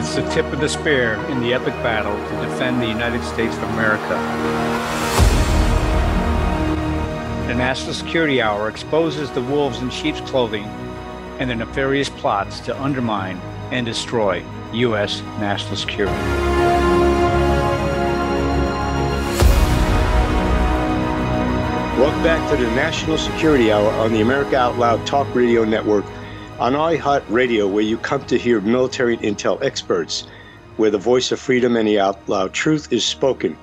It's the tip of the spear in the epic battle to defend the United States of America. The National Security Hour exposes the wolves in sheep's clothing and their nefarious plots to undermine and destroy U.S. national security. Welcome back to the National Security Hour on the America Out Loud Talk Radio Network on iHeart Radio, where you come to hear military intel experts, where the voice of freedom and the out loud truth is spoken.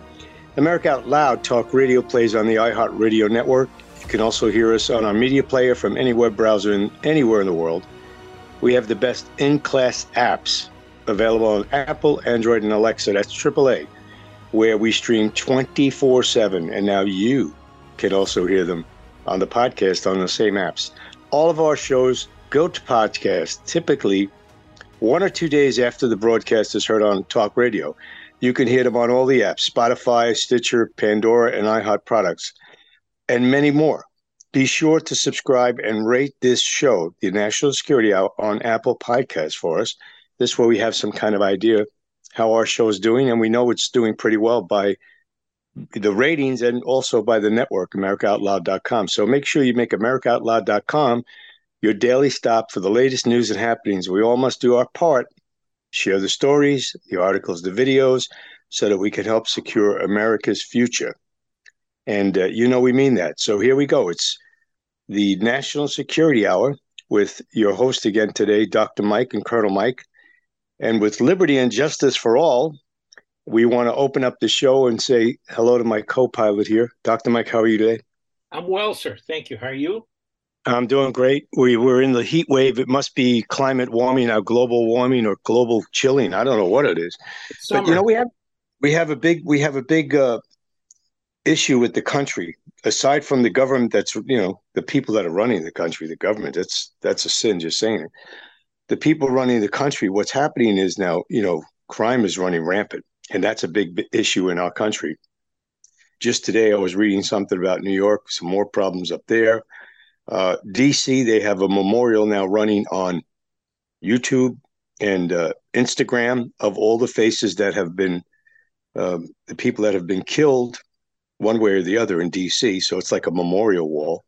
America Out Loud Talk Radio plays on the iHeart Radio Network. You can also hear us on our media player from any web browser in anywhere in the world. We have the best in-class apps available on Apple, Android, and Alexa. That's AAA, where we stream 24/7, and now you can also hear them on the podcast on the same apps. All of our shows go to podcast typically one or two days after the broadcast is heard on talk radio. You can hear them on all the apps Spotify, Stitcher, Pandora, and iHeart products, and many more. Be sure to subscribe and rate this show, the National Security Hour, on Apple Podcasts for us. This way we have some kind of idea how our show is doing, and we know it's doing pretty well by the ratings and also by the network, AmericaOutloud.com. So make sure you make AmericaOutloud.com your daily stop for the latest news and happenings. We all must do our part, share the stories, the articles, the videos, so that we can help secure America's future. And uh, you know, we mean that. So here we go. It's the National Security Hour with your host again today, Dr. Mike and Colonel Mike. And with liberty and justice for all, we want to open up the show and say hello to my co pilot here. Dr. Mike, how are you today? I'm well, sir. Thank you. How are you? I'm doing great. We were in the heat wave. It must be climate warming now, global warming or global chilling. I don't know what it is. But you know, we have we have a big we have a big uh, issue with the country. Aside from the government, that's you know the people that are running the country, the government. That's that's a sin. Just saying it. The people running the country. What's happening is now you know crime is running rampant, and that's a big issue in our country. Just today, I was reading something about New York. Some more problems up there uh, DC, they have a memorial now running on YouTube and uh, Instagram of all the faces that have been um, the people that have been killed one way or the other in DC. So it's like a memorial wall.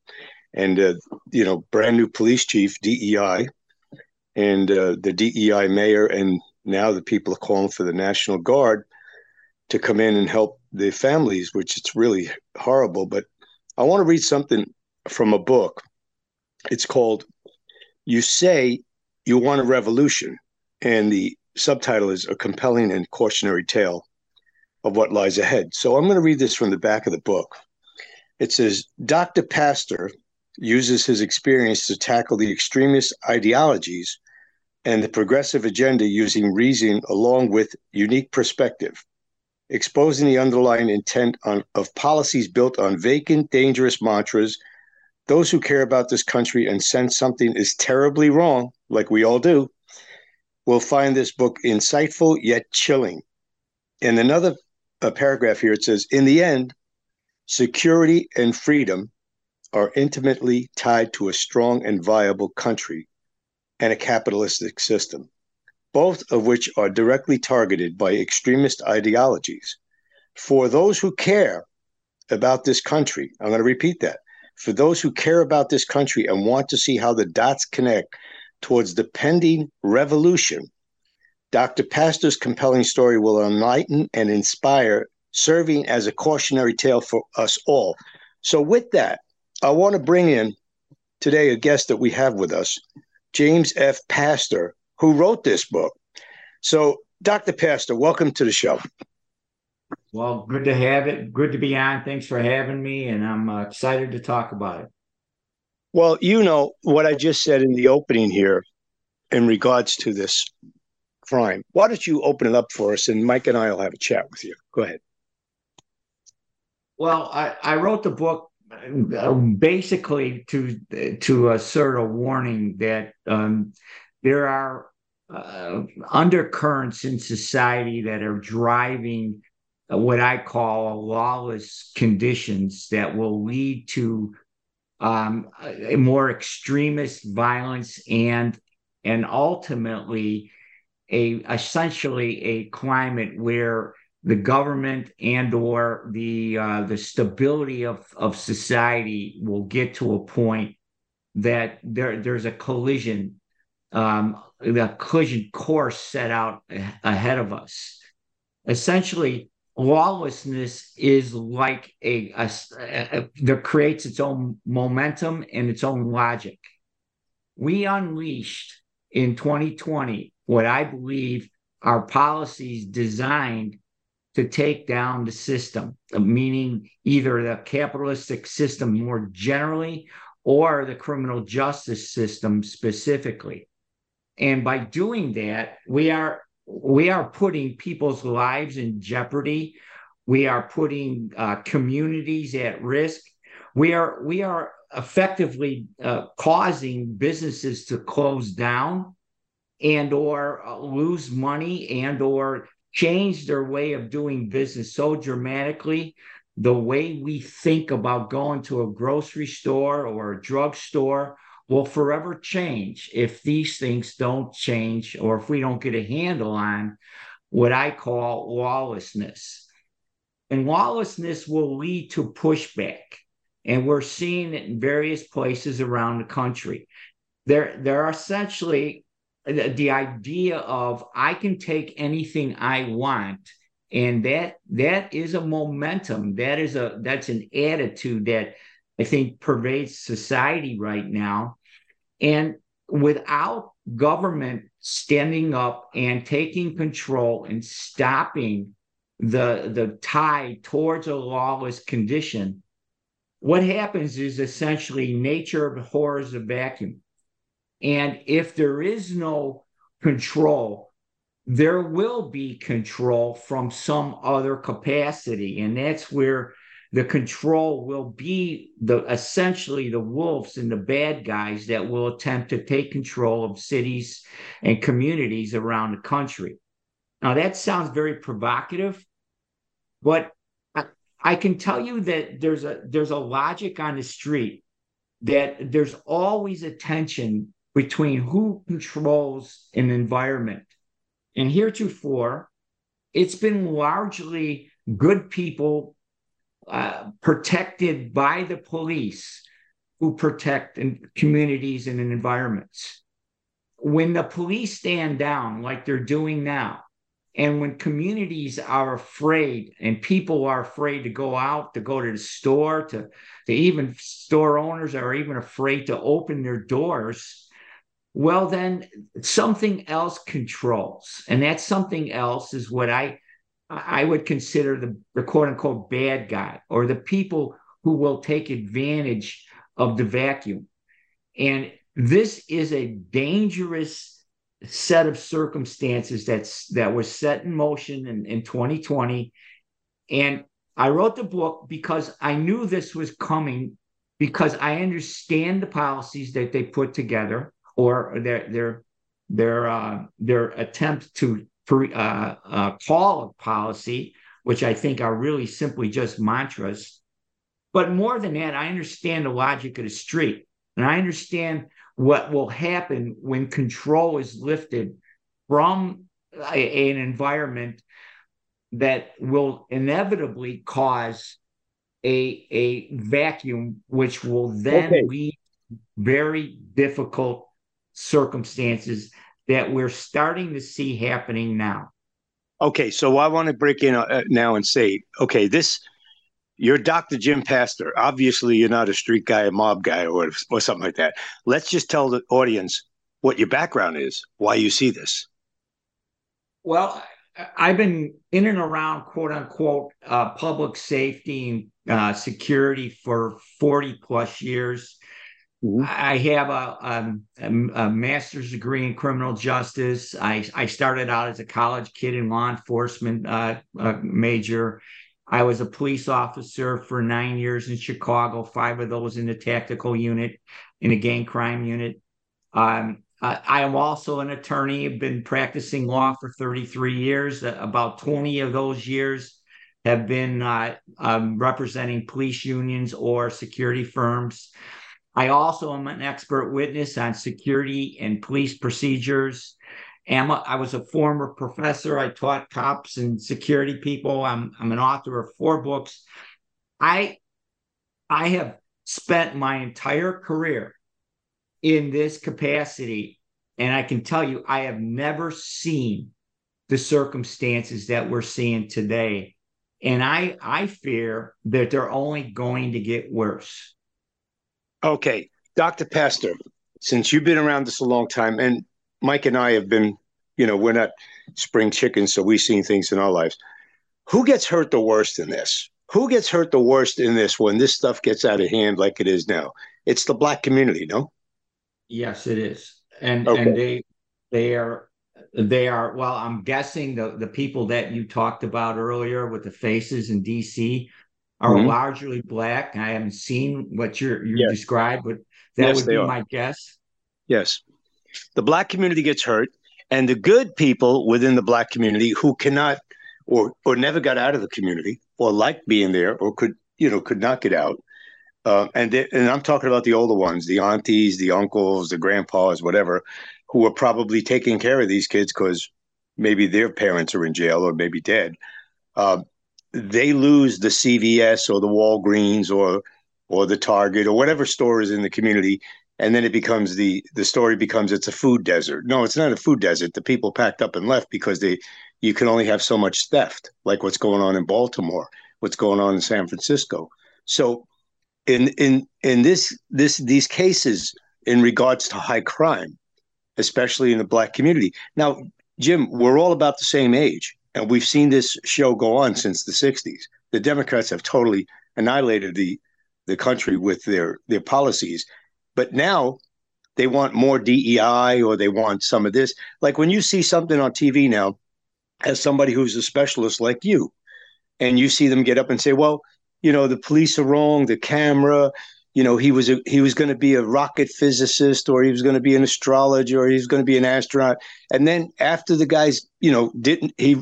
And, uh, you know, brand new police chief, DEI, and uh, the DEI mayor, and now the people are calling for the National Guard to come in and help the families, which it's really horrible. But I want to read something from a book it's called You Say You Want a Revolution. And the subtitle is A Compelling and Cautionary Tale of What Lies Ahead. So I'm going to read this from the back of the book. It says Dr. Pastor uses his experience to tackle the extremist ideologies and the progressive agenda using reason along with unique perspective, exposing the underlying intent on, of policies built on vacant, dangerous mantras those who care about this country and sense something is terribly wrong, like we all do, will find this book insightful yet chilling. In another uh, paragraph here, it says, In the end, security and freedom are intimately tied to a strong and viable country and a capitalistic system, both of which are directly targeted by extremist ideologies. For those who care about this country, I'm going to repeat that for those who care about this country and want to see how the dots connect towards the pending revolution, Dr. Pastor's compelling story will enlighten and inspire, serving as a cautionary tale for us all. So, with that, I want to bring in today a guest that we have with us, James F. Pastor, who wrote this book. So, Dr. Pastor, welcome to the show. Well, good to have it. Good to be on. Thanks for having me, and I'm uh, excited to talk about it. Well, you know what I just said in the opening here in regards to this crime. Why don't you open it up for us, and Mike and I will have a chat with you. Go ahead. Well, I, I wrote the book uh, basically to to assert a warning that um, there are uh, undercurrents in society that are driving what I call lawless conditions that will lead to um, more extremist violence and and ultimately a essentially a climate where the government and or the uh, the stability of of society will get to a point that there there's a collision um, the collision course set out ahead of us. Essentially lawlessness is like a, a, a, that creates its own momentum and its own logic we unleashed in 2020 what i believe are policies designed to take down the system, meaning either the capitalistic system more generally or the criminal justice system specifically. And by doing that, we are we are putting people's lives in jeopardy. We are putting uh, communities at risk. We are we are effectively uh, causing businesses to close down and or uh, lose money and or change their way of doing business so dramatically. The way we think about going to a grocery store or a drugstore will forever change if these things don't change or if we don't get a handle on what I call lawlessness. And lawlessness will lead to pushback. And we're seeing it in various places around the country. There, there are essentially the, idea of I can take anything I want and that that is a momentum that is a that's an attitude that i think pervades society right now and without government standing up and taking control and stopping the the tide towards a lawless condition what happens is essentially nature abhors a vacuum and if there is no control, there will be control from some other capacity. And that's where the control will be the essentially the wolves and the bad guys that will attempt to take control of cities and communities around the country. Now that sounds very provocative, but I, I can tell you that there's a there's a logic on the street that there's always a tension between who controls an environment. And heretofore, it's been largely good people uh, protected by the police who protect in communities and environments. When the police stand down, like they're doing now, and when communities are afraid and people are afraid to go out, to go to the store, to, to even store owners are even afraid to open their doors, well then something else controls and that something else is what i i would consider the, the quote unquote bad guy or the people who will take advantage of the vacuum. And this is a dangerous set of circumstances that's that was set in motion in, in 2020 and i wrote the book because i knew this was coming because i understand the policies that they put together or their their their uh, their attempt to uh, uh, call of policy, which I think are really simply just mantras. But more than that, I understand the logic of the street, and I understand what will happen when control is lifted from a, an environment that will inevitably cause a a vacuum, which will then okay. lead very difficult circumstances that we're starting to see happening now. Okay, so I want to break in uh, now and say, okay, this you're Dr. Jim Pastor. Obviously, you're not a street guy, a mob guy, or or something like that. Let's just tell the audience what your background is, why you see this. Well, I've been in and around quote unquote uh, public safety and uh, security for 40 plus years. Mm-hmm. I have a, a, a, master's degree in criminal justice. I, I started out as a college kid in law enforcement uh, uh, major. I was a police officer for nine years in Chicago, five of those in the tactical unit, in a gang crime unit. Um, I am also an attorney. I've been practicing law for 33 years. Uh, about 20 of those years have been uh, um, representing police unions or security firms. I also am an expert witness on security and police procedures. I was a former professor. I taught cops and security people. I'm I'm an author of four books. I I have spent my entire career in this capacity, and I can tell you, I have never seen the circumstances that we're seeing today. And I I fear that they're only going to get worse. Okay, Dr. Pastor, since you've been around this a long time, and Mike and I have been, you know, we're not spring chickens, so we've seen things in our lives. Who gets hurt the worst in this? Who gets hurt the worst in this when this stuff gets out of hand like it is now? It's the black community, no? Yes, it is. And okay. and they they are they are well, I'm guessing the the people that you talked about earlier with the faces in DC are mm-hmm. largely black. I haven't seen what you're you yes. described, but that yes, would be are. my guess. Yes. The black community gets hurt, and the good people within the black community who cannot or or never got out of the community or liked being there or could you know could not get out. Uh, and they, and I'm talking about the older ones, the aunties, the uncles, the grandpas, whatever, who are probably taking care of these kids because maybe their parents are in jail or maybe dead. Uh, they lose the CVS or the Walgreens or or the Target or whatever store is in the community, and then it becomes the the story becomes it's a food desert. No, it's not a food desert. The people packed up and left because they you can only have so much theft, like what's going on in Baltimore, what's going on in San Francisco. So in in in this this these cases in regards to high crime, especially in the black community. Now, Jim, we're all about the same age and we've seen this show go on since the 60s. The Democrats have totally annihilated the the country with their their policies, but now they want more DEI or they want some of this. Like when you see something on TV now, as somebody who's a specialist like you, and you see them get up and say, "Well, you know, the police are wrong, the camera." You know, he was a, he was going to be a rocket physicist, or he was going to be an astrologer, or he was going to be an astronaut. And then after the guys, you know, didn't he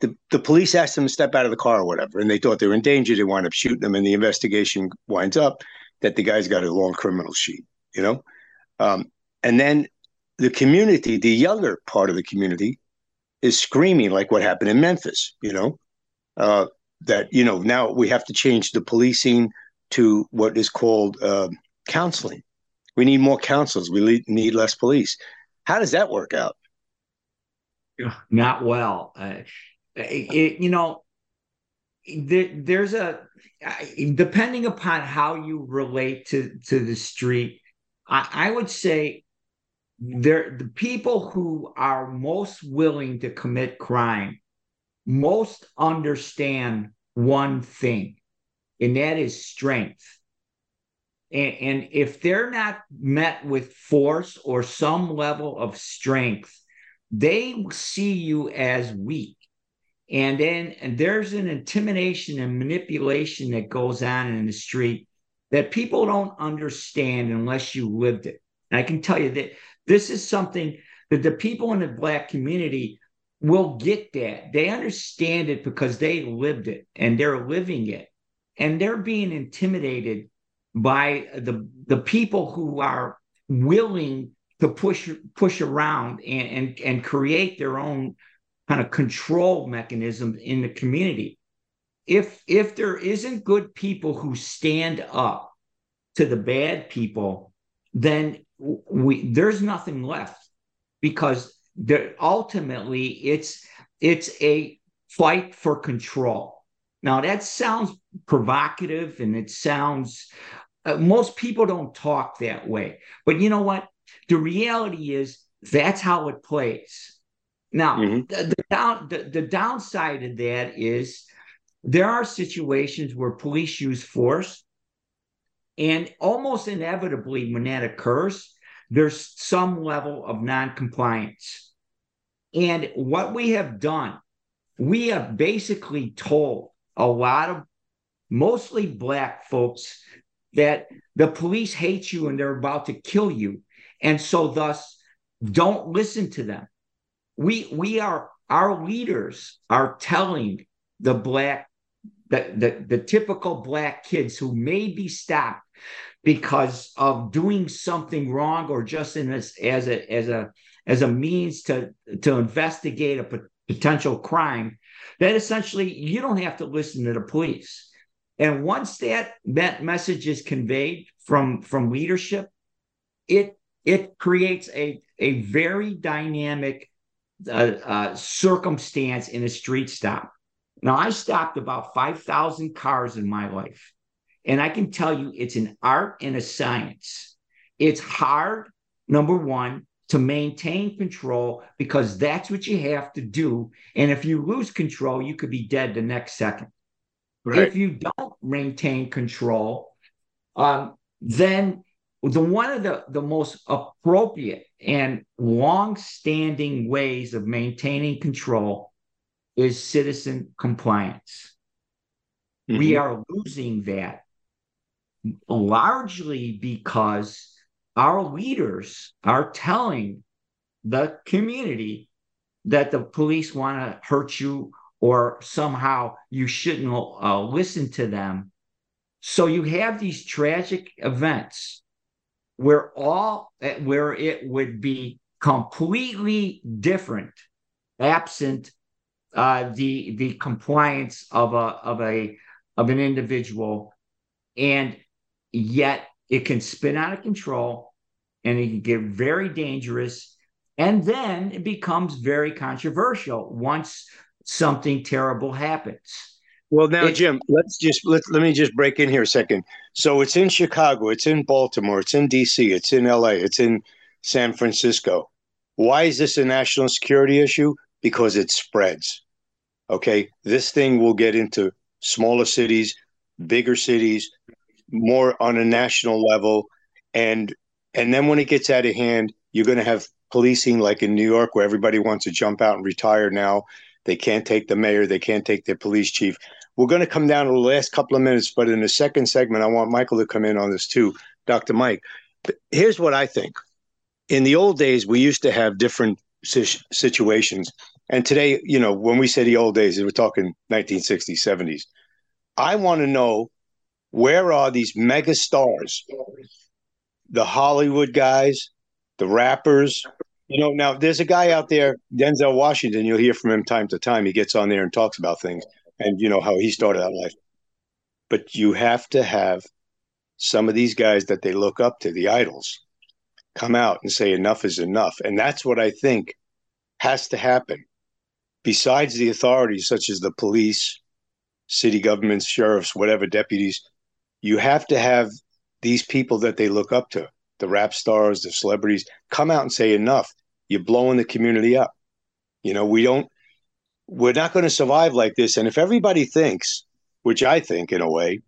the, the police asked them to step out of the car or whatever, and they thought they were in danger. They wind up shooting them, and the investigation winds up that the guy's got a long criminal sheet, you know? Um, and then the community, the younger part of the community, is screaming like what happened in Memphis, you know? Uh, that, you know, now we have to change the policing to what is called uh, counseling. We need more counselors. We need less police. How does that work out? Not well. Uh, it, you know, there, there's a depending upon how you relate to to the street. I, I would say there the people who are most willing to commit crime most understand one thing, and that is strength. And, and if they're not met with force or some level of strength, they see you as weak and then and there's an intimidation and manipulation that goes on in the street that people don't understand unless you lived it. And I can tell you that this is something that the people in the Black community will get that. They understand it because they lived it and they're living it. And they're being intimidated by the, the people who are willing to push push around and, and, and create their own kind of control mechanism in the community. If if there isn't good people who stand up to the bad people, then we there's nothing left because there, ultimately it's it's a fight for control. Now that sounds provocative and it sounds uh, most people don't talk that way. But you know what? The reality is that's how it plays. Now, mm-hmm. the, the, down, the, the downside of that is there are situations where police use force, and almost inevitably, when that occurs, there's some level of noncompliance. And what we have done, we have basically told a lot of mostly Black folks that the police hate you and they're about to kill you. And so, thus, don't listen to them we we are our leaders are telling the black the, the, the typical black kids who may be stopped because of doing something wrong or just in as, as a as a as a means to, to investigate a potential crime, that essentially you don't have to listen to the police. And once that, that message is conveyed from, from leadership, it it creates a, a very dynamic uh, uh, circumstance in a street stop. Now, I stopped about 5,000 cars in my life. And I can tell you it's an art and a science. It's hard, number one, to maintain control because that's what you have to do. And if you lose control, you could be dead the next second. Right. If you don't maintain control, um, then the one of the, the most appropriate and long-standing ways of maintaining control is citizen compliance. Mm-hmm. We are losing that largely because our leaders are telling the community that the police want to hurt you or somehow you shouldn't uh, listen to them. So you have these tragic events where all where it would be completely different absent uh, the the compliance of a of a of an individual. And yet it can spin out of control and it can get very dangerous. And then it becomes very controversial once something terrible happens well, now, it, Jim, let's just let let me just break in here a second. So it's in Chicago, it's in Baltimore, it's in D.C., it's in L.A., it's in San Francisco. Why is this a national security issue? Because it spreads. Okay, this thing will get into smaller cities, bigger cities, more on a national level, and and then when it gets out of hand, you're going to have policing like in New York, where everybody wants to jump out and retire now. They can't take the mayor, they can't take their police chief. We're going to come down to the last couple of minutes, but in the second segment, I want Michael to come in on this too, Dr. Mike. Here's what I think. In the old days, we used to have different situations. And today, you know, when we say the old days, we're talking 1960s, 70s. I want to know where are these mega stars, the Hollywood guys, the rappers, you know, now there's a guy out there, Denzel Washington. You'll hear from him time to time. He gets on there and talks about things and you know how he started out life. But you have to have some of these guys that they look up to, the idols, come out and say enough is enough. And that's what I think has to happen. Besides the authorities such as the police, city governments, sheriffs, whatever deputies, you have to have these people that they look up to, the rap stars, the celebrities, come out and say enough. You're blowing the community up. You know, we don't we're not going to survive like this. And if everybody thinks, which I think in a way,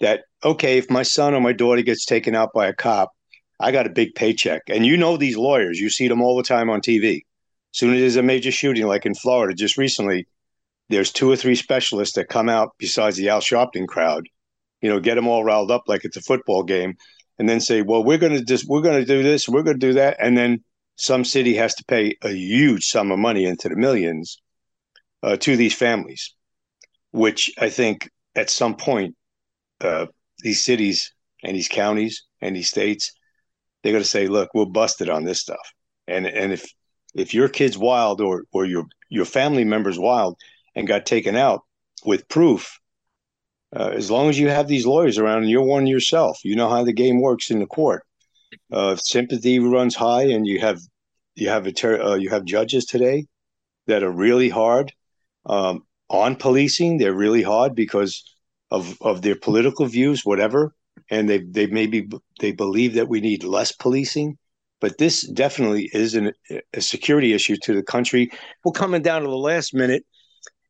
that, okay, if my son or my daughter gets taken out by a cop, I got a big paycheck. And you know these lawyers, you see them all the time on TV. As soon as there's a major shooting, like in Florida just recently, there's two or three specialists that come out besides the Al Sharpton crowd, you know, get them all riled up like it's a football game, and then say, well, we're going to just, we're going to do this, we're going to do that. And then some city has to pay a huge sum of money into the millions uh, to these families, which I think at some point uh, these cities and these counties and these states they're going to say, "Look, we're busted on this stuff," and and if if your kid's wild or or your your family member's wild and got taken out with proof, uh, as long as you have these lawyers around and you're one yourself, you know how the game works in the court. Uh, sympathy runs high, and you have you have a ter- uh, you have judges today that are really hard um, on policing. They're really hard because of of their political views, whatever, and they they maybe they believe that we need less policing. But this definitely is an, a security issue to the country. We're coming down to the last minute.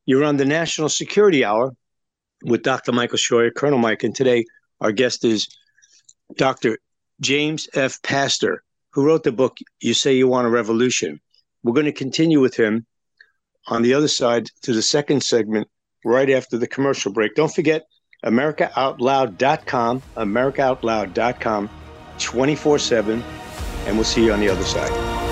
You're on the National Security Hour with Dr. Michael Scheuer, Colonel Mike, and today our guest is Dr. James F. Pastor, who wrote the book "You Say You Want a Revolution." We're going to continue with him on the other side to the second segment right after the commercial break. Don't forget AmericaOutloud.com, AmericaOutloud.com, 24 7, and we'll see you on the other side.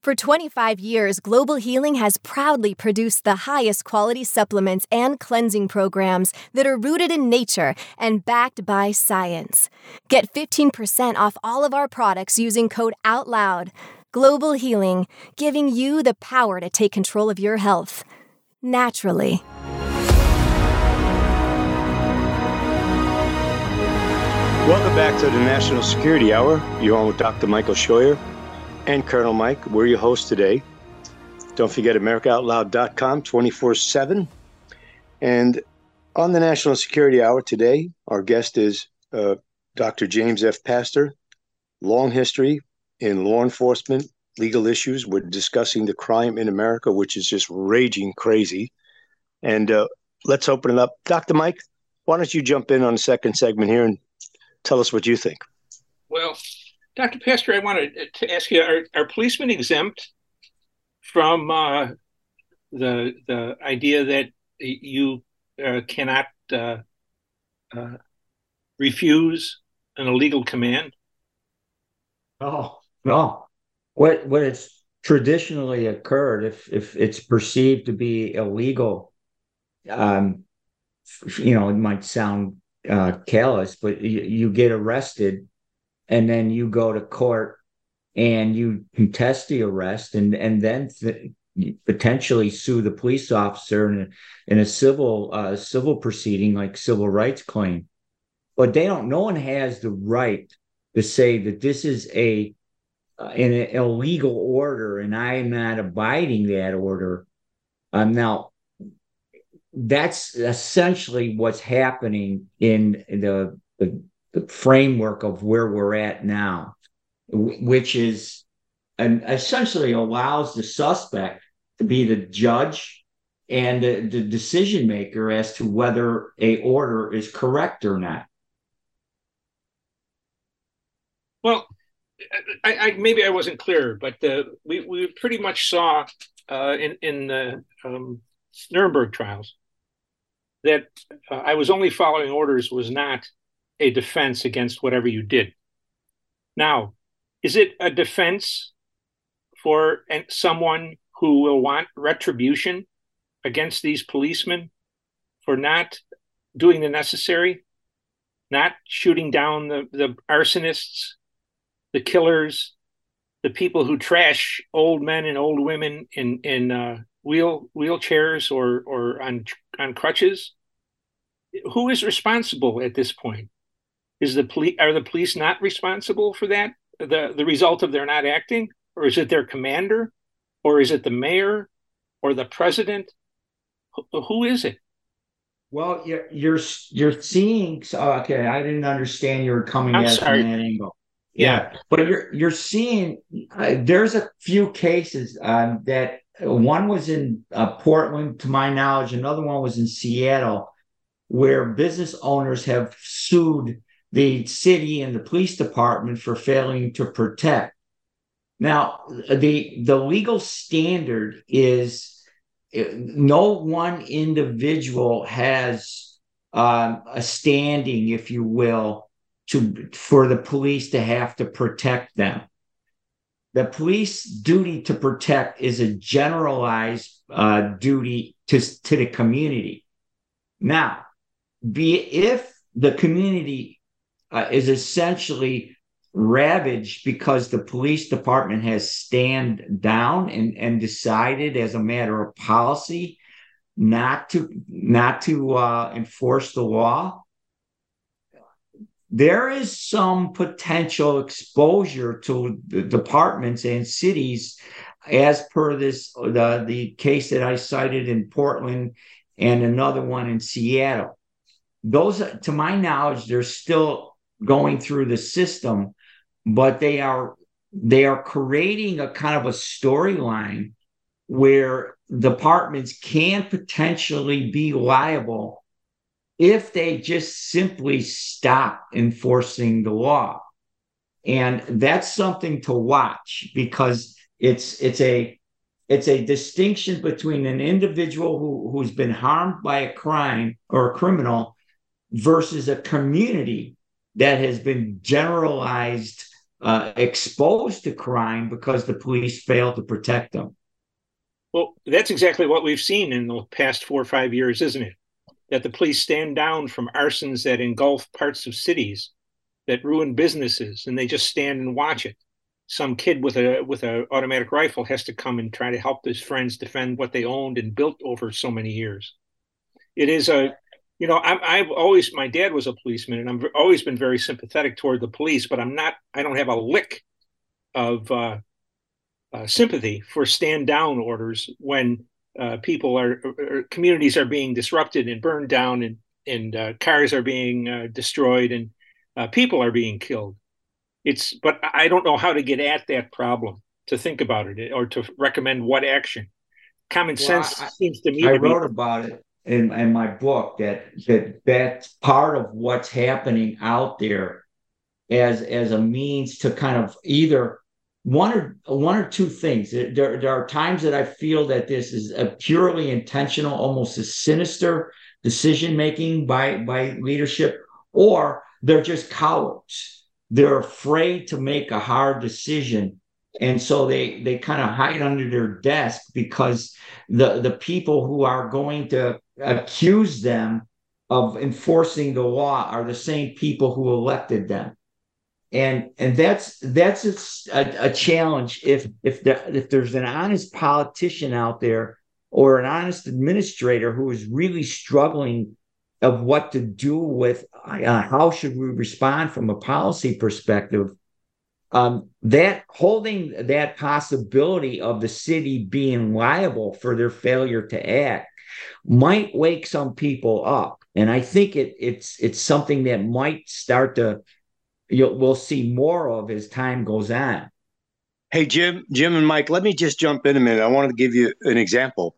For 25 years, Global Healing has proudly produced the highest quality supplements and cleansing programs that are rooted in nature and backed by science. Get 15% off all of our products using code OUTLOUD. Global Healing, giving you the power to take control of your health naturally. Welcome back to the National Security Hour. You're on with Dr. Michael Scheuer and Colonel Mike. We're your hosts today. Don't forget AmericaOutloud.com 24 7. And on the National Security Hour today, our guest is uh, Dr. James F. Pastor. Long history in law enforcement, legal issues. We're discussing the crime in America, which is just raging crazy. And uh, let's open it up. Dr. Mike, why don't you jump in on the second segment here and Tell us what you think. Well, Dr. Pastor, I wanted to ask you: Are, are policemen exempt from uh, the the idea that you uh, cannot uh, uh refuse an illegal command? Oh no! What what has traditionally occurred if if it's perceived to be illegal, um, you know, it might sound uh, callous, but you, you get arrested and then you go to court and you contest the arrest and and then th- potentially sue the police officer in a, in a civil uh, civil proceeding like civil rights claim. But they don't. No one has the right to say that this is a uh, an illegal order and I am not abiding that order. Um, now that's essentially what's happening in the, the, the framework of where we're at now, which is and essentially allows the suspect to be the judge and the, the decision maker as to whether a order is correct or not. Well, I, I, maybe I wasn't clear, but we we pretty much saw uh, in in the um, Nuremberg trials that uh, I was only following orders was not a defense against whatever you did. Now, is it a defense for someone who will want retribution against these policemen for not doing the necessary, not shooting down the, the arsonists, the killers, the people who trash old men and old women in in uh, wheel wheelchairs or or on on crutches who is responsible at this point is the police are the police not responsible for that the the result of their not acting or is it their commander or is it the mayor or the president who, who is it well you're you're you're seeing okay i didn't understand you were coming I'm at sorry. from that angle yeah. yeah. but you're you're seeing uh, there's a few cases um, that one was in uh, Portland, to my knowledge. Another one was in Seattle, where business owners have sued the city and the police department for failing to protect. Now, the the legal standard is no one individual has um, a standing, if you will, to for the police to have to protect them the police duty to protect is a generalized uh, duty to, to the community. Now, be if the community uh, is essentially ravaged because the police department has stand down and, and decided as a matter of policy not to not to uh, enforce the law there is some potential exposure to departments and cities as per this the the case that I cited in Portland and another one in Seattle. Those, to my knowledge, they're still going through the system, but they are they are creating a kind of a storyline where departments can potentially be liable if they just simply stop enforcing the law. And that's something to watch because it's it's a it's a distinction between an individual who, who's been harmed by a crime or a criminal versus a community that has been generalized uh, exposed to crime because the police failed to protect them. Well, that's exactly what we've seen in the past four or five years, isn't it? That the police stand down from arsons that engulf parts of cities, that ruin businesses, and they just stand and watch it. Some kid with a with an automatic rifle has to come and try to help his friends defend what they owned and built over so many years. It is a you know, i have always, my dad was a policeman and I've always been very sympathetic toward the police, but I'm not, I don't have a lick of uh, uh, sympathy for stand down orders when uh, people are, or communities are being disrupted and burned down and, and uh, cars are being uh, destroyed and uh, people are being killed. It's, but I don't know how to get at that problem to think about it or to recommend what action. Common well, sense I, seems to me. I to wrote be, about it in, in my book that that that's part of what's happening out there as as a means to kind of either one or one or two things. There, there are times that I feel that this is a purely intentional, almost a sinister decision making by by leadership, or they're just cowards. They're afraid to make a hard decision and so they they kind of hide under their desk because the the people who are going to accuse them of enforcing the law are the same people who elected them. And and that's that's a, a challenge if if the, if there's an honest politician out there or an honest administrator who is really struggling of what to do with uh, how should we respond from a policy perspective um, that holding that possibility of the city being liable for their failure to act might wake some people up. And i think it, it's it's something that might start to you'll, we'll see more of as time goes on. Hey jim jim and mike let me just jump in a minute. I wanted to give you an example.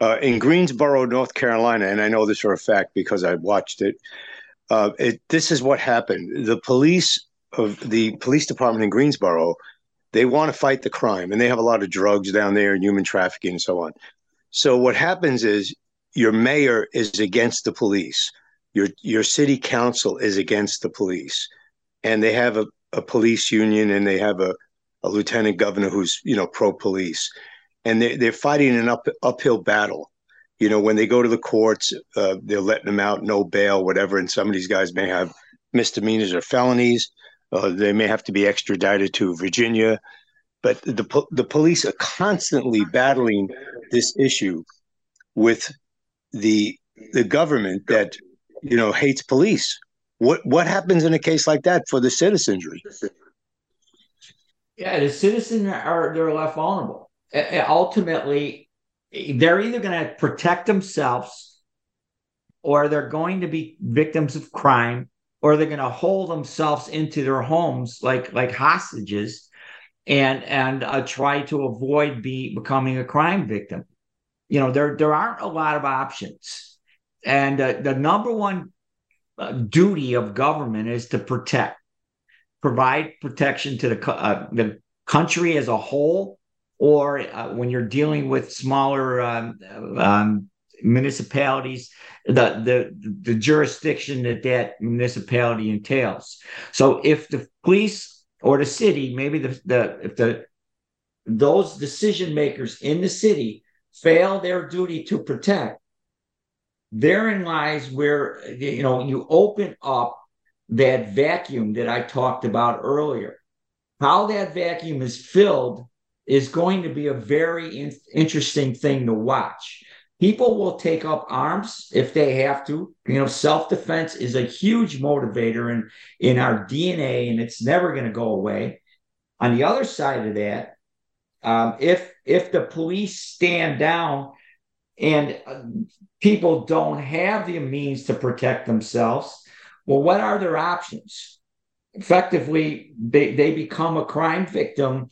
Uh, in greensboro north carolina and i know this for a fact because i watched it uh, it this is what happened. The police of the police department in Greensboro, they want to fight the crime and they have a lot of drugs down there and human trafficking and so on. So what happens is your mayor is against the police. Your your city council is against the police. And they have a, a police union and they have a, a lieutenant governor who's, you know, pro police. And they, they're fighting an up, uphill battle. You know, when they go to the courts, uh, they're letting them out, no bail, whatever. And some of these guys may have misdemeanors or felonies uh, they may have to be extradited to Virginia, but the the police are constantly battling this issue with the the government that you know hates police. What what happens in a case like that for the citizenry? Yeah, the citizens are they're left vulnerable. Ultimately, they're either going to protect themselves or they're going to be victims of crime or they're going to hold themselves into their homes like like hostages and and uh, try to avoid be becoming a crime victim you know there there aren't a lot of options and uh, the number one uh, duty of government is to protect provide protection to the uh, the country as a whole or uh, when you're dealing with smaller um, um, municipalities, the, the, the jurisdiction that that municipality entails. So if the police or the city, maybe the, the if the those decision makers in the city fail their duty to protect, therein lies where you know you open up that vacuum that I talked about earlier. How that vacuum is filled is going to be a very in- interesting thing to watch people will take up arms if they have to. You know, self defense is a huge motivator in, in our DNA, and it's never going to go away. On the other side of that, Um, if if the police stand down and uh, people don't have the means to protect themselves, well, what are their options? Effectively, they, they become a crime victim,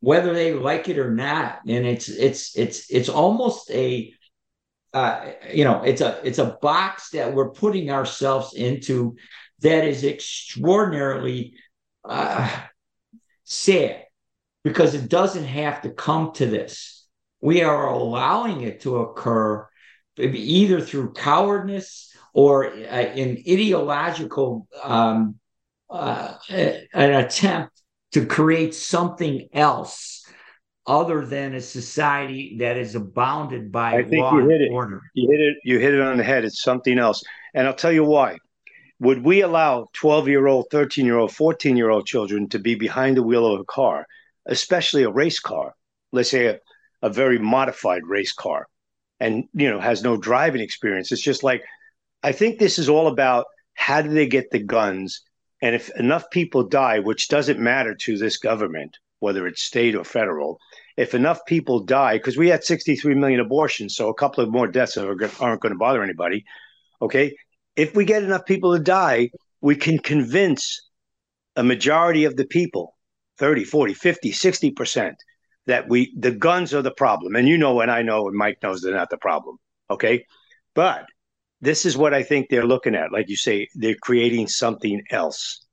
whether they like it or not. And it's it's it's it's almost a uh, you know it's a it's a box that we're putting ourselves into that is extraordinarily uh, sad because it doesn't have to come to this. We are allowing it to occur either through cowardness or uh, an ideological um, uh, an attempt to create something else other than a society that is abounded by I think law you hit and it. order. You hit it. You hit it on the head. It's something else, and I'll tell you why. Would we allow 12 year old, 13 year old, 14 year old children to be behind the wheel of a car, especially a race car? Let's say a, a very modified race car, and you know has no driving experience. It's just like I think this is all about how do they get the guns, and if enough people die, which doesn't matter to this government, whether it's state or federal, if enough people die, because we had 63 million abortions, so a couple of more deaths aren't going to bother anybody. Okay, if we get enough people to die, we can convince a majority of the people 30, 40, 50, 60% that we the guns are the problem. And you know and I know and Mike knows they're not the problem. Okay. But this is what I think they're looking at. Like you say, they're creating something else.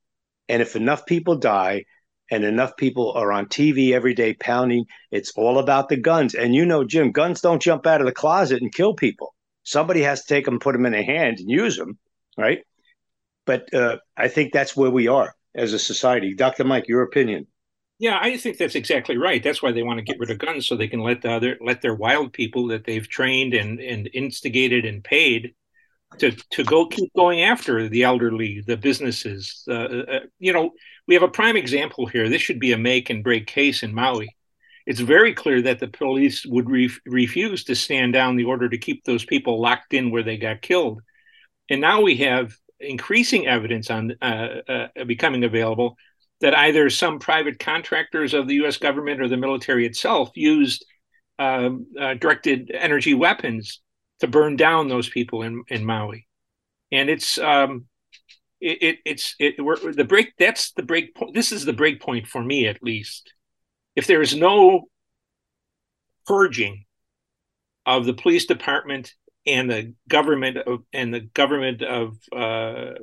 And if enough people die and enough people are on TV every day pounding, it's all about the guns. And you know, Jim, guns don't jump out of the closet and kill people somebody has to take them, put them in a hand, and use them, right? But uh, I think that's where we are as a society. Dr. Mike, your opinion? Yeah, I think that's exactly right. That's why they want to get rid of guns so they can let the other let their wild people that they've trained and and instigated and paid to to go keep going after the elderly, the businesses. Uh, uh, you know, we have a prime example here. This should be a make and break case in Maui it's very clear that the police would re- refuse to stand down the order to keep those people locked in where they got killed. And now we have increasing evidence on uh, uh, becoming available that either some private contractors of the U.S. government or the military itself used um, uh, directed energy weapons to burn down those people in, in Maui. And it's um, it, it, it's it, we're, the break. That's the break point. This is the break point for me, at least if there is no purging of the police department and the government of and the government of uh,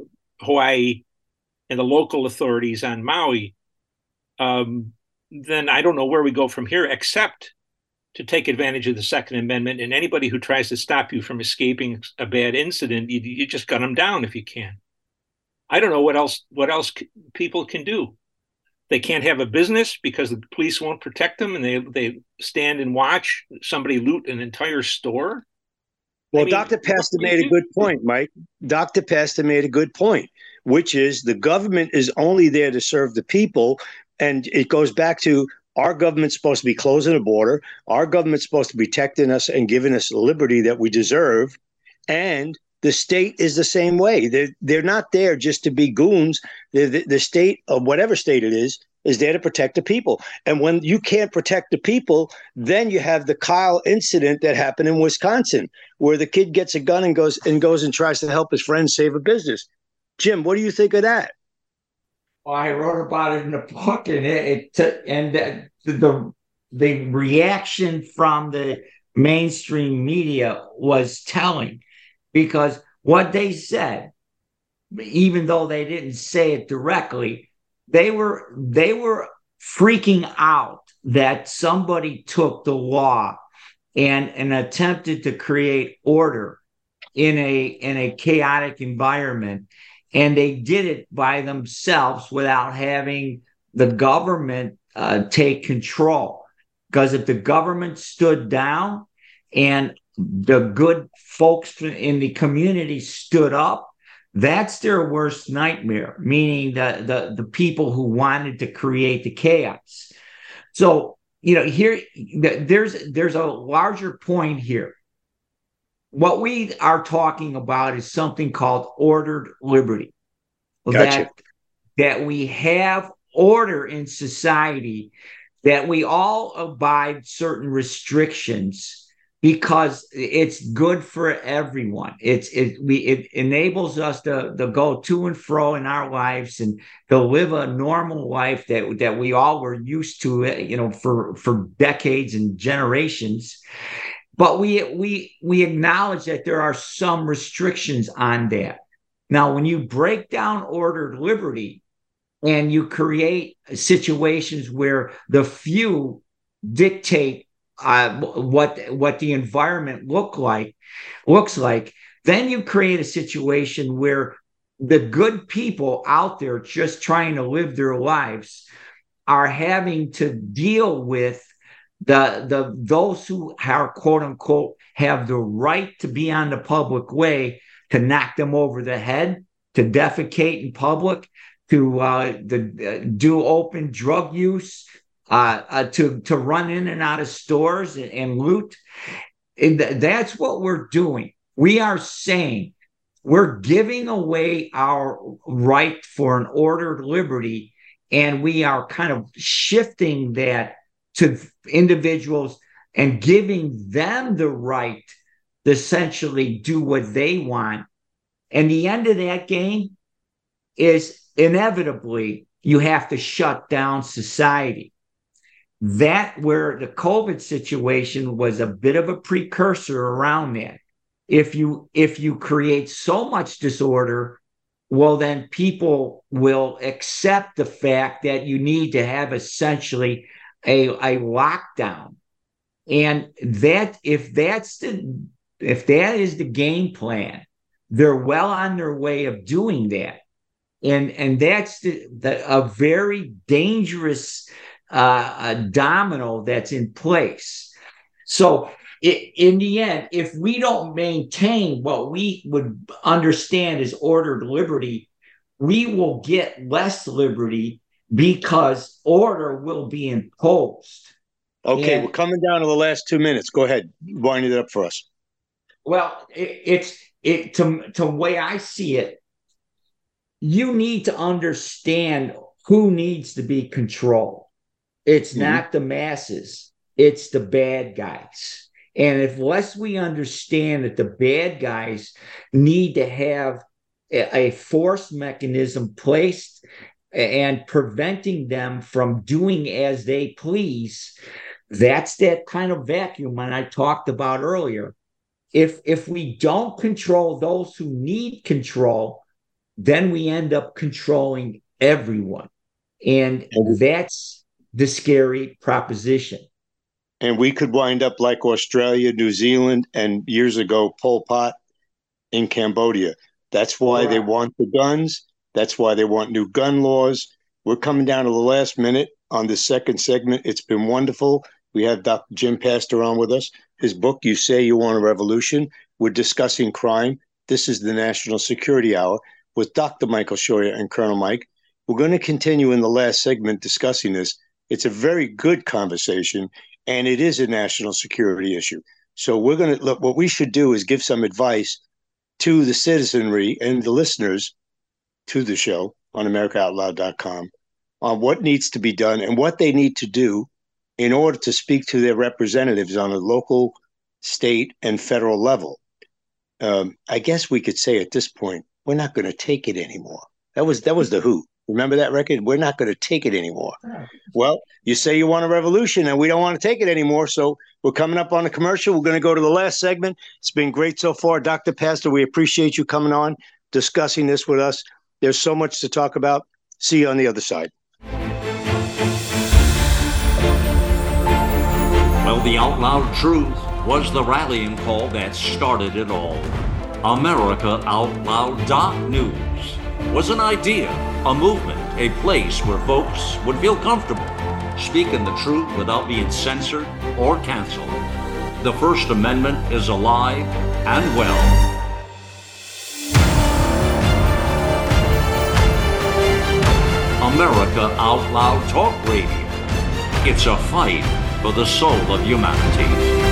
Hawaii and the local authorities on Maui, um, then I don't know where we go from here, except to take advantage of the Second Amendment. And anybody who tries to stop you from escaping a bad incident, you, you just gun them down if you can. I don't know what else what else people can do. They can't have a business because the police won't protect them, and they they stand and watch somebody loot an entire store. Well, I mean, Dr. Pastor made a good point, Mike. Dr. Pastor made a good point, which is the government is only there to serve the people, and it goes back to our government's supposed to be closing the border. Our government's supposed to be protecting us and giving us the liberty that we deserve, and the state is the same way. They're, they're not there just to be goons. The, the state, of whatever state it is, is there to protect the people. And when you can't protect the people, then you have the Kyle incident that happened in Wisconsin, where the kid gets a gun and goes and goes and tries to help his friend save a business. Jim, what do you think of that? Well, I wrote about it in the book, and it, it and the, the the reaction from the mainstream media was telling because what they said, even though they didn't say it directly, they were they were freaking out that somebody took the law and and attempted to create order in a in a chaotic environment. And they did it by themselves without having the government uh, take control. Because if the government stood down and the good folks in the community stood up that's their worst nightmare meaning the the, the people who wanted to create the chaos. So you know here there's there's a larger point here. What we are talking about is something called ordered liberty. Gotcha. that that we have order in society that we all abide certain restrictions because it's good for everyone. It's it we it enables us to, to go to and fro in our lives and to live a normal life that that we all were used to, eh, you know, for for decades and generations. But we we we acknowledge that there are some restrictions on that. Now, when you break down ordered liberty and you create situations where the few dictate uh, what what the environment look like looks like, then you create a situation where the good people out there just trying to live their lives are having to deal with the the those who are quote unquote have the right to be on the public way to knock them over the head to defecate in public to uh, the, uh, do open drug use uh, uh, to to run in and out of stores and, and loot. And th- that's what we're doing. We are saying we're giving away our right for an ordered liberty, and we are kind of shifting that to individuals and giving them the right to essentially do what they want. And the end of that game is inevitably you have to shut down society that where the COVID situation was a bit of a precursor around that. If you if you create so much disorder, well then people will accept the fact that you need to have essentially a, a lockdown. And that if that's the if that is the game plan, they're well on their way of doing that. And and that's the, the a very dangerous uh, a domino that's in place. So, it, in the end, if we don't maintain what we would understand as ordered liberty, we will get less liberty because order will be imposed. Okay, and, we're coming down to the last two minutes. Go ahead, wind it up for us. Well, it, it's it to to way I see it. You need to understand who needs to be controlled. It's mm-hmm. not the masses, it's the bad guys. And if less we understand that the bad guys need to have a, a force mechanism placed and preventing them from doing as they please, that's that kind of vacuum I talked about earlier. If if we don't control those who need control, then we end up controlling everyone. And that's the scary proposition. And we could wind up like Australia, New Zealand, and years ago, Pol Pot in Cambodia. That's why they want the guns. That's why they want new gun laws. We're coming down to the last minute on the second segment. It's been wonderful. We have Dr. Jim Pastor on with us. His book, You Say You Want a Revolution. We're discussing crime. This is the National Security Hour with Dr. Michael Scheuer and Colonel Mike. We're going to continue in the last segment discussing this it's a very good conversation, and it is a national security issue. So we're going to look. What we should do is give some advice to the citizenry and the listeners to the show on AmericaOutloud.com on what needs to be done and what they need to do in order to speak to their representatives on a local, state, and federal level. Um, I guess we could say at this point we're not going to take it anymore. That was that was the Who. Remember that record? We're not going to take it anymore. Well, you say you want a revolution and we don't want to take it anymore. So we're coming up on a commercial. We're going to go to the last segment. It's been great so far. Dr. Pastor, we appreciate you coming on, discussing this with us. There's so much to talk about. See you on the other side. Well, the out loud truth was the rallying call that started it all. America Out Loud News was an idea, a movement, a place where folks would feel comfortable speaking the truth without being censored or canceled. The First Amendment is alive and well. America Out Loud Talk Radio. It's a fight for the soul of humanity.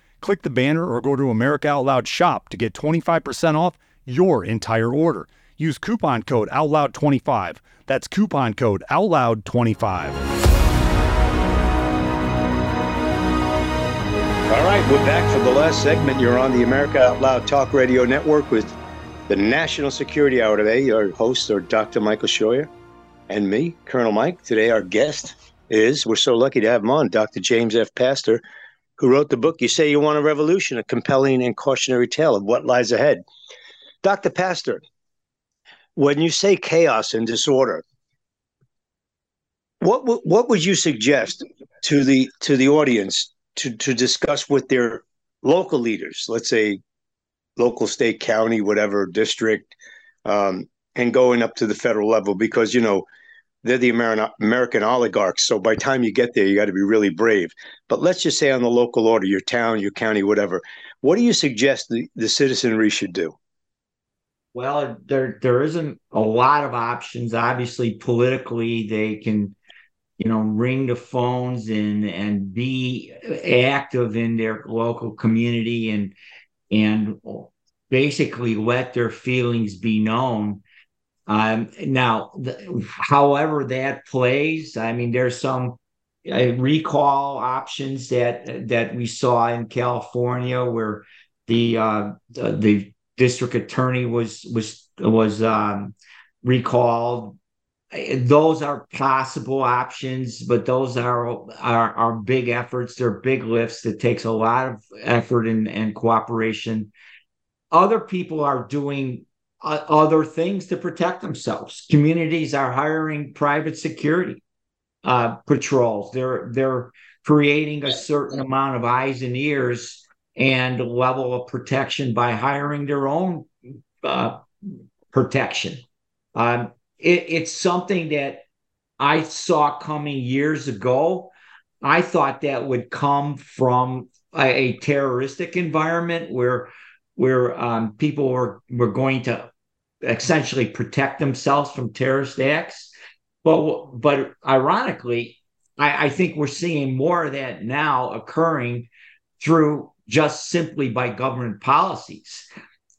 Click the banner or go to America Out Loud shop to get 25% off your entire order. Use coupon code OUTLOUD25. That's coupon code OUTLOUD25. All right, we're back for the last segment. You're on the America Out Loud Talk Radio Network with the National Security Hour today. Our hosts are Dr. Michael Scheuer and me, Colonel Mike. Today, our guest is, we're so lucky to have him on, Dr. James F. Pastor, who wrote the book, You Say You Want a Revolution, a compelling and cautionary tale of what lies ahead. Dr. Pastor, when you say chaos and disorder, what what would you suggest to the to the audience to to discuss with their local leaders, let's say local, state, county, whatever district, um, and going up to the federal level? Because you know they're the American American oligarchs. So by the time you get there, you got to be really brave. But let's just say on the local order, your town, your county, whatever. What do you suggest the, the citizenry should do? Well, there there isn't a lot of options. Obviously, politically, they can, you know, ring the phones and and be active in their local community and and basically let their feelings be known um, now, the, however that plays, I mean, there's some uh, recall options that that we saw in California where the uh, the, the district attorney was was was um, recalled. Those are possible options, but those are, are are big efforts. They're big lifts It takes a lot of effort and, and cooperation. Other people are doing uh, other things to protect themselves. Communities are hiring private security uh, patrols. They're they're creating a certain amount of eyes and ears and level of protection by hiring their own uh, protection. Um, it, it's something that I saw coming years ago. I thought that would come from a, a terroristic environment where where um, people were were going to essentially protect themselves from terrorist acts. But but ironically, I, I think we're seeing more of that now occurring through just simply by government policies.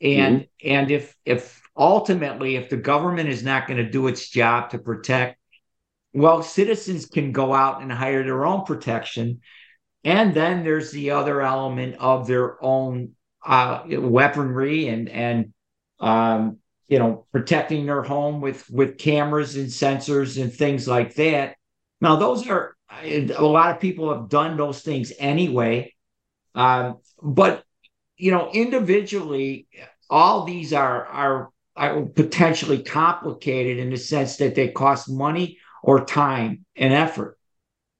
And mm-hmm. and if if ultimately if the government is not going to do its job to protect, well, citizens can go out and hire their own protection. And then there's the other element of their own uh, weaponry and and um, you know, protecting their home with with cameras and sensors and things like that. Now, those are a lot of people have done those things anyway, um, but you know, individually, all these are, are are potentially complicated in the sense that they cost money or time and effort.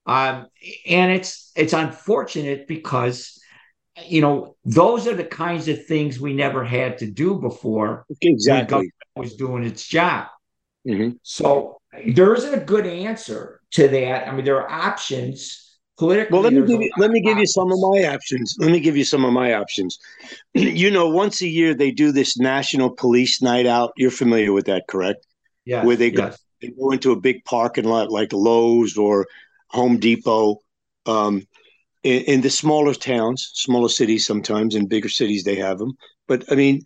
Um, and it's it's unfortunate because you know, those are the kinds of things we never had to do before. Exactly. Was doing its job. Mm-hmm. So there isn't a good answer to that. I mean, there are options politically. Well, let me give you let me give you some of my options. Let me give you some of my options. you know, once a year they do this National Police Night Out. You're familiar with that, correct? Yeah. Where they go, yes. they go into a big parking lot like Lowe's or Home Depot. Um, in, in the smaller towns, smaller cities sometimes, in bigger cities they have them. But I mean,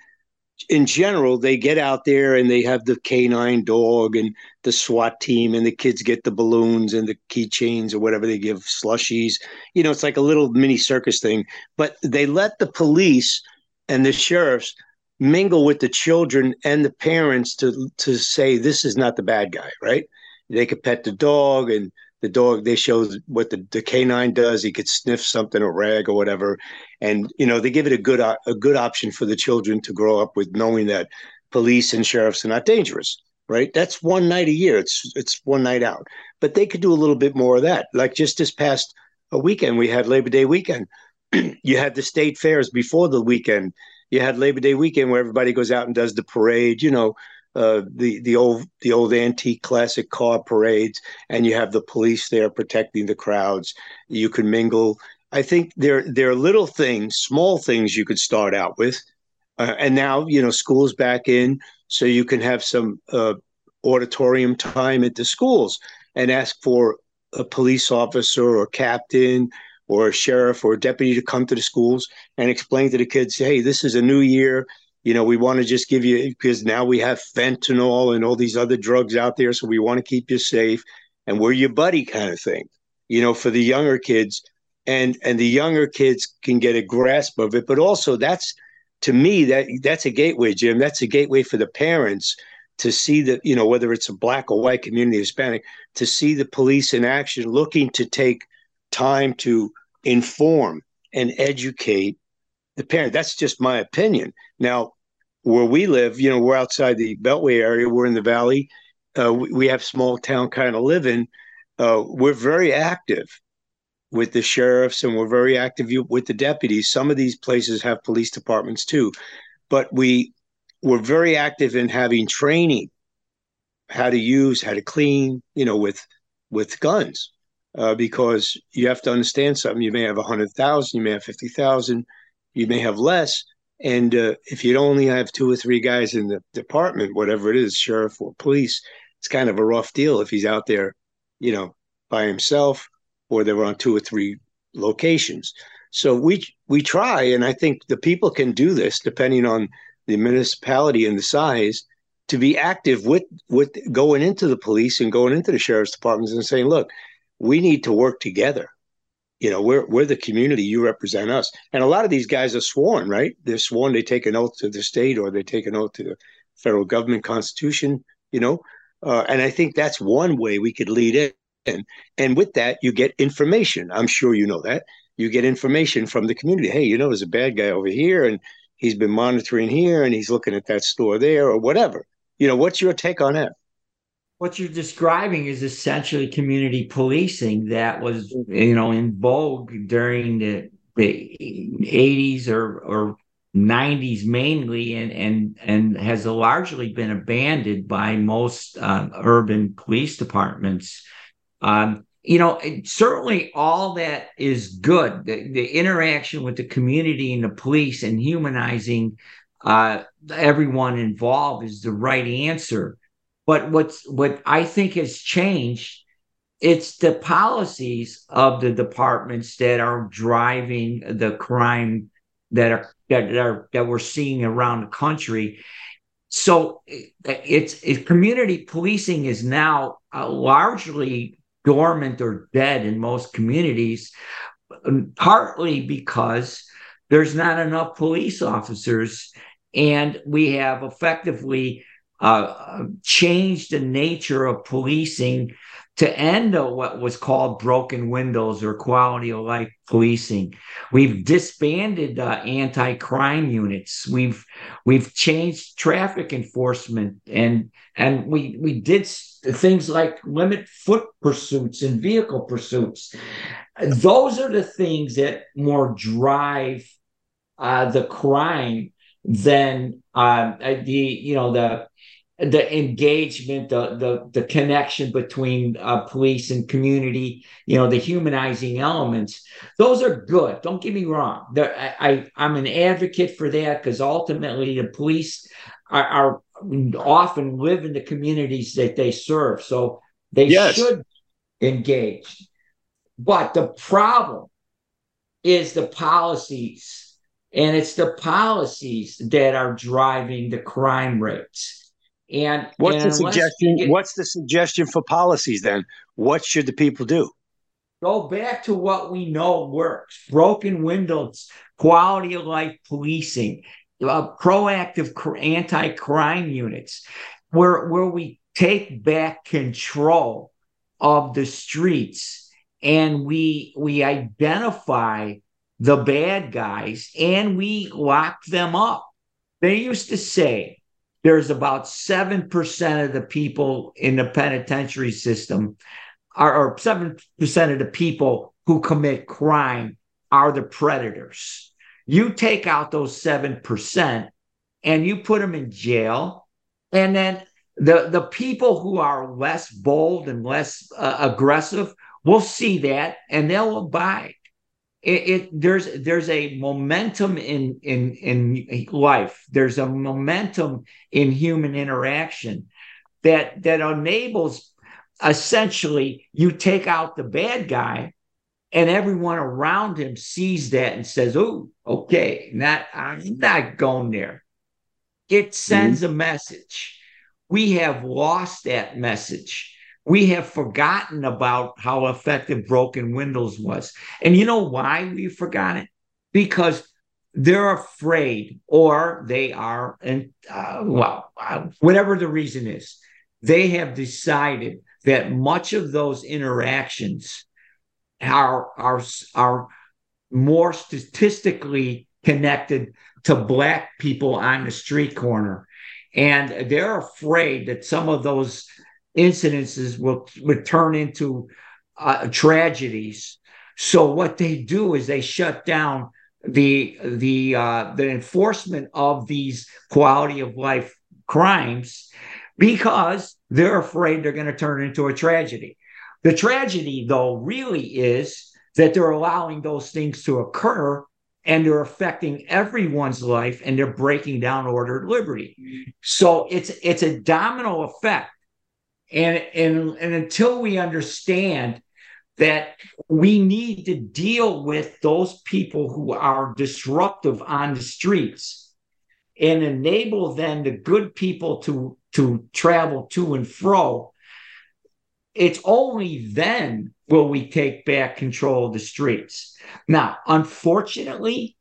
in general, they get out there and they have the canine dog and the SWAT team, and the kids get the balloons and the keychains or whatever they give, slushies. You know, it's like a little mini circus thing. But they let the police and the sheriffs mingle with the children and the parents to to say this is not the bad guy, right? They could pet the dog and the dog they show what the, the canine does. He could sniff something a rag or whatever. And you know they give it a good a good option for the children to grow up with knowing that police and sheriffs are not dangerous right? That's one night a year. It's it's one night out. But they could do a little bit more of that. Like just this past a weekend we had labor day weekend. You had the state fairs before the weekend. You had labor day weekend where everybody goes out and does the parade you know uh, the the old the old antique classic car parades, and you have the police there protecting the crowds. You can mingle. I think there there are little things, small things you could start out with, uh, and now you know school's back in, so you can have some uh, auditorium time at the schools and ask for a police officer or captain or a sheriff or a deputy to come to the schools and explain to the kids, hey, this is a new year you know, we want to just give you because now we have fentanyl and all these other drugs out there, so we want to keep you safe and we're your buddy kind of thing. You know, for the younger kids, and and the younger kids can get a grasp of it, but also that's to me that that's a gateway, Jim. That's a gateway for the parents to see that you know whether it's a black or white community, Hispanic, to see the police in action, looking to take time to inform and educate the parent. That's just my opinion. Now, where we live, you know, we're outside the Beltway area. We're in the valley. Uh, we, we, have small town kind of living. Uh, we're very active with the sheriffs, and we're very active with the deputies. Some of these places have police departments too, but we we're very active in having training, how to use, how to clean, you know, with with guns, uh, because you have to understand something. You may have a hundred thousand, you may have fifty thousand, you may have less and uh, if you only have two or three guys in the department, whatever it is, sheriff or police, it's kind of a rough deal if he's out there, you know, by himself or they're on two or three locations. So we we try, and I think the people can do this depending on the municipality and the size to be active with with going into the police and going into the sheriff's departments and saying, look, we need to work together you know we're we're the community you represent us. And a lot of these guys are sworn right? They're sworn they take an oath to the state or they take an oath to the federal government constitution you know? Uh, and i think that's one way we could lead in. And, and with that you get information. I'm sure you know that. You get information from the community. Hey you know there's a bad guy over here and he's been monitoring here and he's looking at that store there or whatever. You know what's your take on that what you're describing is essentially community policing that was you know in vogue during the, the 80s or or 90s mainly and and and has largely been abandoned by most uh, urban police departments. Um, you know certainly all that is good. The, the, interaction with the community and the police and humanizing uh, everyone involved is the right answer but what's what I think has changed, it's the policies of the departments that are driving the crime that are that are that we're seeing around the country. So it's it, community policing is now uh, largely dormant or dead in most communities, um, partly because there's not enough police officers, and we have effectively uh, changed the nature of policing to end what was called broken windows or quality of life policing. We've disbanded uh, anti-crime units. We've we've changed traffic enforcement and and we we did things like limit foot pursuits and vehicle pursuits. Those are the things that more drive uh, the crime than uh, the you know the the engagement, the the the connection between uh, police and community, you know, the humanizing elements. Those are good. Don't get me wrong. I, I I'm an advocate for that because ultimately the police are, are, often live in the communities that they serve, so they yes. should engage. But the problem is the policies, and it's the policies that are driving the crime rates and what's and the suggestion? Get, what's the suggestion for policies then? What should the people do? Go back to what we know works: broken windows, quality of life policing, uh, proactive anti-crime units, where where we take back control of the streets and we we identify the bad guys and we lock them up. They used to say there's about 7% of the people in the penitentiary system are, or 7% of the people who commit crime are the predators. You take out those 7% and you put them in jail, and then the the people who are less bold and less uh, aggressive will see that and they'll abide. It, it, there's there's a momentum in in in life. There's a momentum in human interaction that that enables essentially you take out the bad guy and everyone around him sees that and says, "Oh, okay, not I'm not going there." It sends mm-hmm. a message. We have lost that message. We have forgotten about how effective broken windows was. And you know why we forgot it? Because they're afraid, or they are, and uh, well, uh, whatever the reason is, they have decided that much of those interactions are are are more statistically connected to black people on the street corner and they're afraid that some of those incidences will, will turn into uh, tragedies so what they do is they shut down the the uh, the enforcement of these quality of life crimes because they're afraid they're going to turn into a tragedy the tragedy, though, really is that they're allowing those things to occur and they're affecting everyone's life and they're breaking down ordered liberty. So it's it's a domino effect. And, and, and until we understand that we need to deal with those people who are disruptive on the streets and enable then the good people to to travel to and fro it's only then will we take back control of the streets. Now, unfortunately,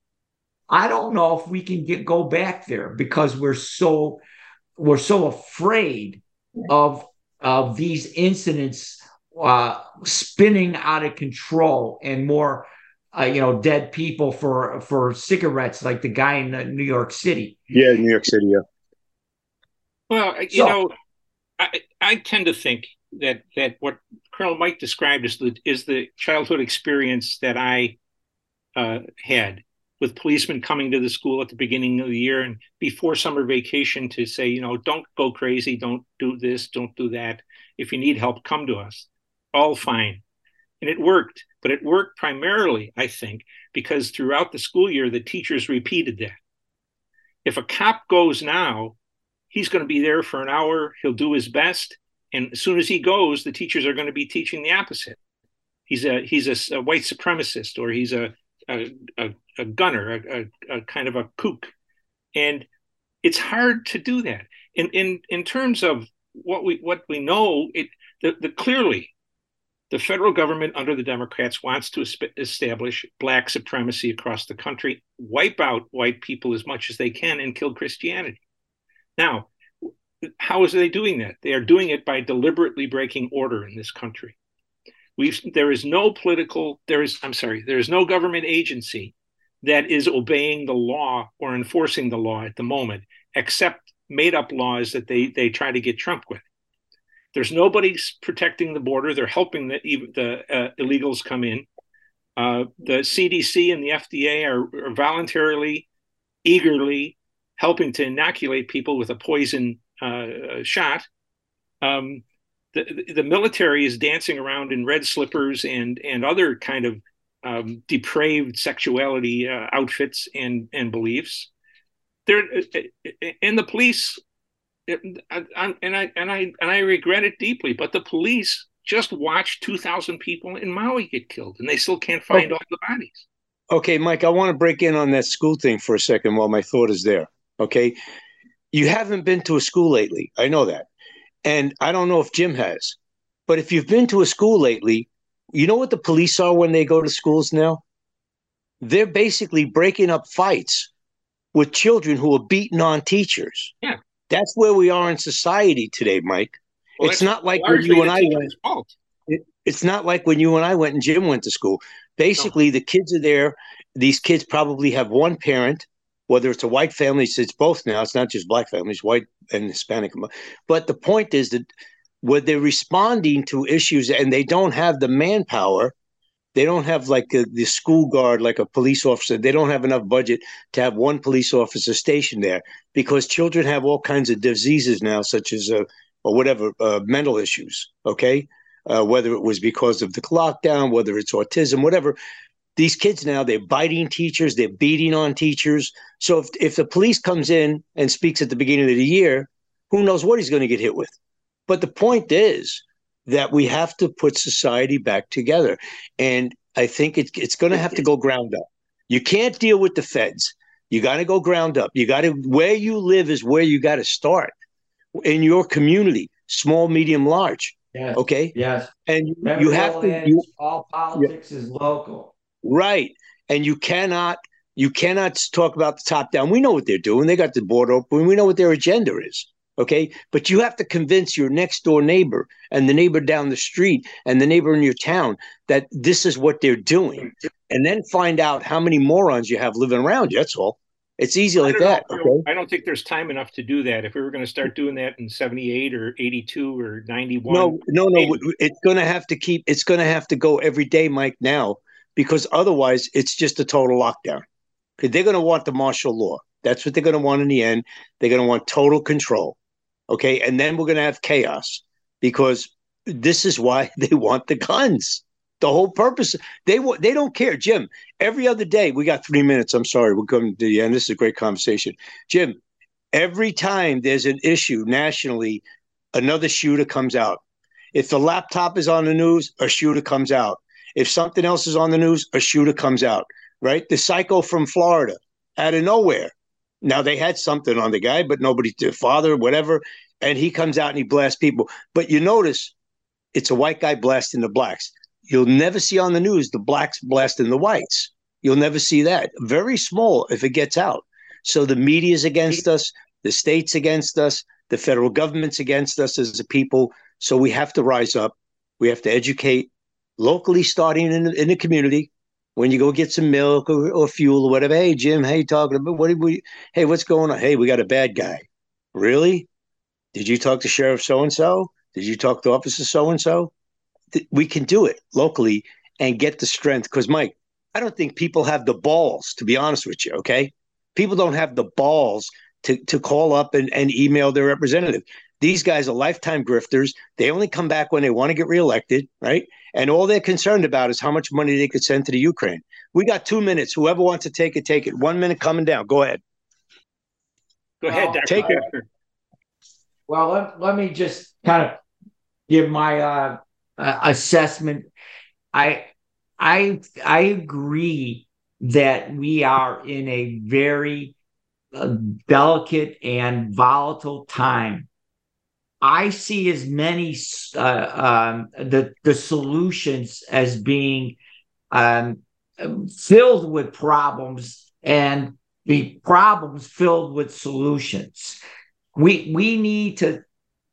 I don't know if we can get go back there because we're so we're so afraid of of these incidents uh, spinning out of control and more uh, you know dead people for for cigarettes like the guy in New York City. Yeah, New York City. Yeah. Well, you so, know, I I tend to think that that what Colonel Mike described is the is the childhood experience that I uh, had with policemen coming to the school at the beginning of the year and before summer vacation to say, you know, don't go crazy, don't do this, don't do that. If you need help, come to us. All fine. And it worked, but it worked primarily, I think, because throughout the school year, the teachers repeated that. If a cop goes now, he's going to be there for an hour, he'll do his best, and as soon as he goes, the teachers are going to be teaching the opposite. He's a he's a, a white supremacist, or he's a a, a, a gunner, a, a, kind of a kook, and it's hard to do that. In in in terms of what we what we know, it the, the clearly the federal government under the Democrats wants to establish black supremacy across the country, wipe out white people as much as they can, and kill Christianity. Now, how is they doing that? They are doing it by deliberately breaking order in this country. We've, there is no political, there is, I'm sorry, there is no government agency that is obeying the law or enforcing the law at the moment, except made up laws that they, they try to get Trump with. There's nobody protecting the border. They're helping the, the uh, illegals come in. Uh, the CDC and the FDA are, are voluntarily, eagerly helping to inoculate people with a poison uh, shot, um, the, the military is dancing around in red slippers and and other kind of um, depraved sexuality uh, outfits and and beliefs. There and the police, and I and I and I and I regret it deeply, but the police just watched 2,000 people in Maui get killed, and they still can't find all the bodies. Okay, Mike, I want to break in on that school thing for a second while my thought is there. Okay, you haven't been to a school lately. I know that. And I don't know if Jim has. But if you've been to a school lately, you know what the police are when they go to schools now? They're basically breaking up fights with children who are beating on teachers. Yeah. That's where we are in society today, Mike. Well, it's not like when you and I went. It, it's not like when you and I went and Jim went to school. Basically, no. the kids are there. These kids probably have one parent whether it's a white family, it's both now. It's not just black families, white and Hispanic. But the point is that when they're responding to issues and they don't have the manpower, they don't have like a, the school guard, like a police officer. They don't have enough budget to have one police officer stationed there because children have all kinds of diseases now, such as uh, or whatever uh, mental issues. Okay, uh, whether it was because of the lockdown, whether it's autism, whatever. These kids now they're biting teachers, they're beating on teachers. So if if the police comes in and speaks at the beginning of the year, who knows what he's going to get hit with? But the point is that we have to put society back together, and I think it, it's going to have to go ground up. You can't deal with the feds. You got to go ground up. You got to where you live is where you got to start in your community, small, medium, large. Yes. Okay. Yes. And you, you have to. You, all politics yeah. is local. Right. And you cannot. You cannot talk about the top down. We know what they're doing. They got the board open. We know what their agenda is. Okay. But you have to convince your next door neighbor and the neighbor down the street and the neighbor in your town that this is what they're doing. And then find out how many morons you have living around you. That's all. It's easy like that. Okay? I don't think there's time enough to do that. If we were going to start doing that in 78 or 82 or 91. No, no, no. It's going to have to keep, it's going to have to go every day, Mike, now, because otherwise it's just a total lockdown. Because they're going to want the martial law. That's what they're going to want in the end. They're going to want total control. Okay. And then we're going to have chaos because this is why they want the guns. The whole purpose they want they don't care, Jim. Every other day, we got three minutes. I'm sorry, we're coming to the end. This is a great conversation, Jim. Every time there's an issue nationally, another shooter comes out. If the laptop is on the news, a shooter comes out. If something else is on the news, a shooter comes out. Right? The psycho from Florida, out of nowhere. Now they had something on the guy, but nobody, the father, whatever, and he comes out and he blasts people. But you notice it's a white guy blasting the blacks. You'll never see on the news the blacks blasting the whites. You'll never see that. Very small if it gets out. So the media's against us, the state's against us, the federal government's against us as a people. So we have to rise up. We have to educate locally, starting in, in the community. When you go get some milk or, or fuel or whatever, hey Jim, hey talking about what we? Hey, what's going on? Hey, we got a bad guy. Really? Did you talk to Sheriff so and so? Did you talk to Officer so and so? we can do it locally and get the strength. Because Mike, I don't think people have the balls, to be honest with you. Okay, people don't have the balls to to call up and, and email their representative. These guys are lifetime grifters. They only come back when they want to get reelected, right? And all they're concerned about is how much money they could send to the Ukraine. We got two minutes. Whoever wants to take it, take it. One minute coming down. Go ahead. Go ahead, Dr. Take it. Well, let, let me just kind of give my uh, uh, assessment. I I I agree that we are in a very uh, delicate and volatile time. I see as many uh, um, the the solutions as being um, filled with problems and the problems filled with solutions. We we need to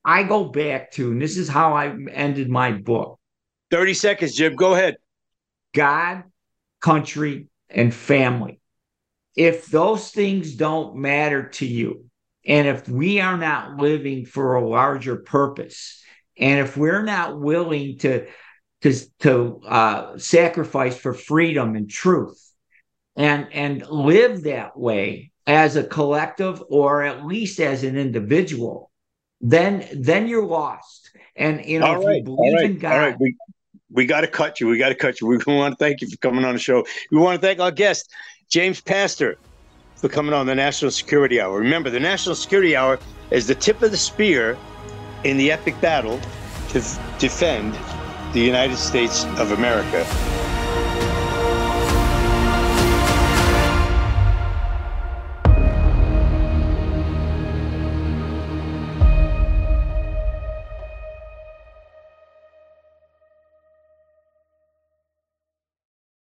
I go back to, and this is how I ended my book 30 seconds, Jim. Go ahead. God, country, and family. If those things don't matter to you, and if we are not living for a larger purpose, and if we're not willing to to, to uh, sacrifice for freedom and truth, and and live that way as a collective or at least as an individual, then then you're lost. And you know, all if right, you believe right, in God. All right. We, we got to cut you. We got to cut you. We want to thank you for coming on the show. We want to thank our guest, James Pastor, for coming on the National Security Hour. Remember, the National Security Hour is the tip of the spear in the epic battle to f- defend the United States of America.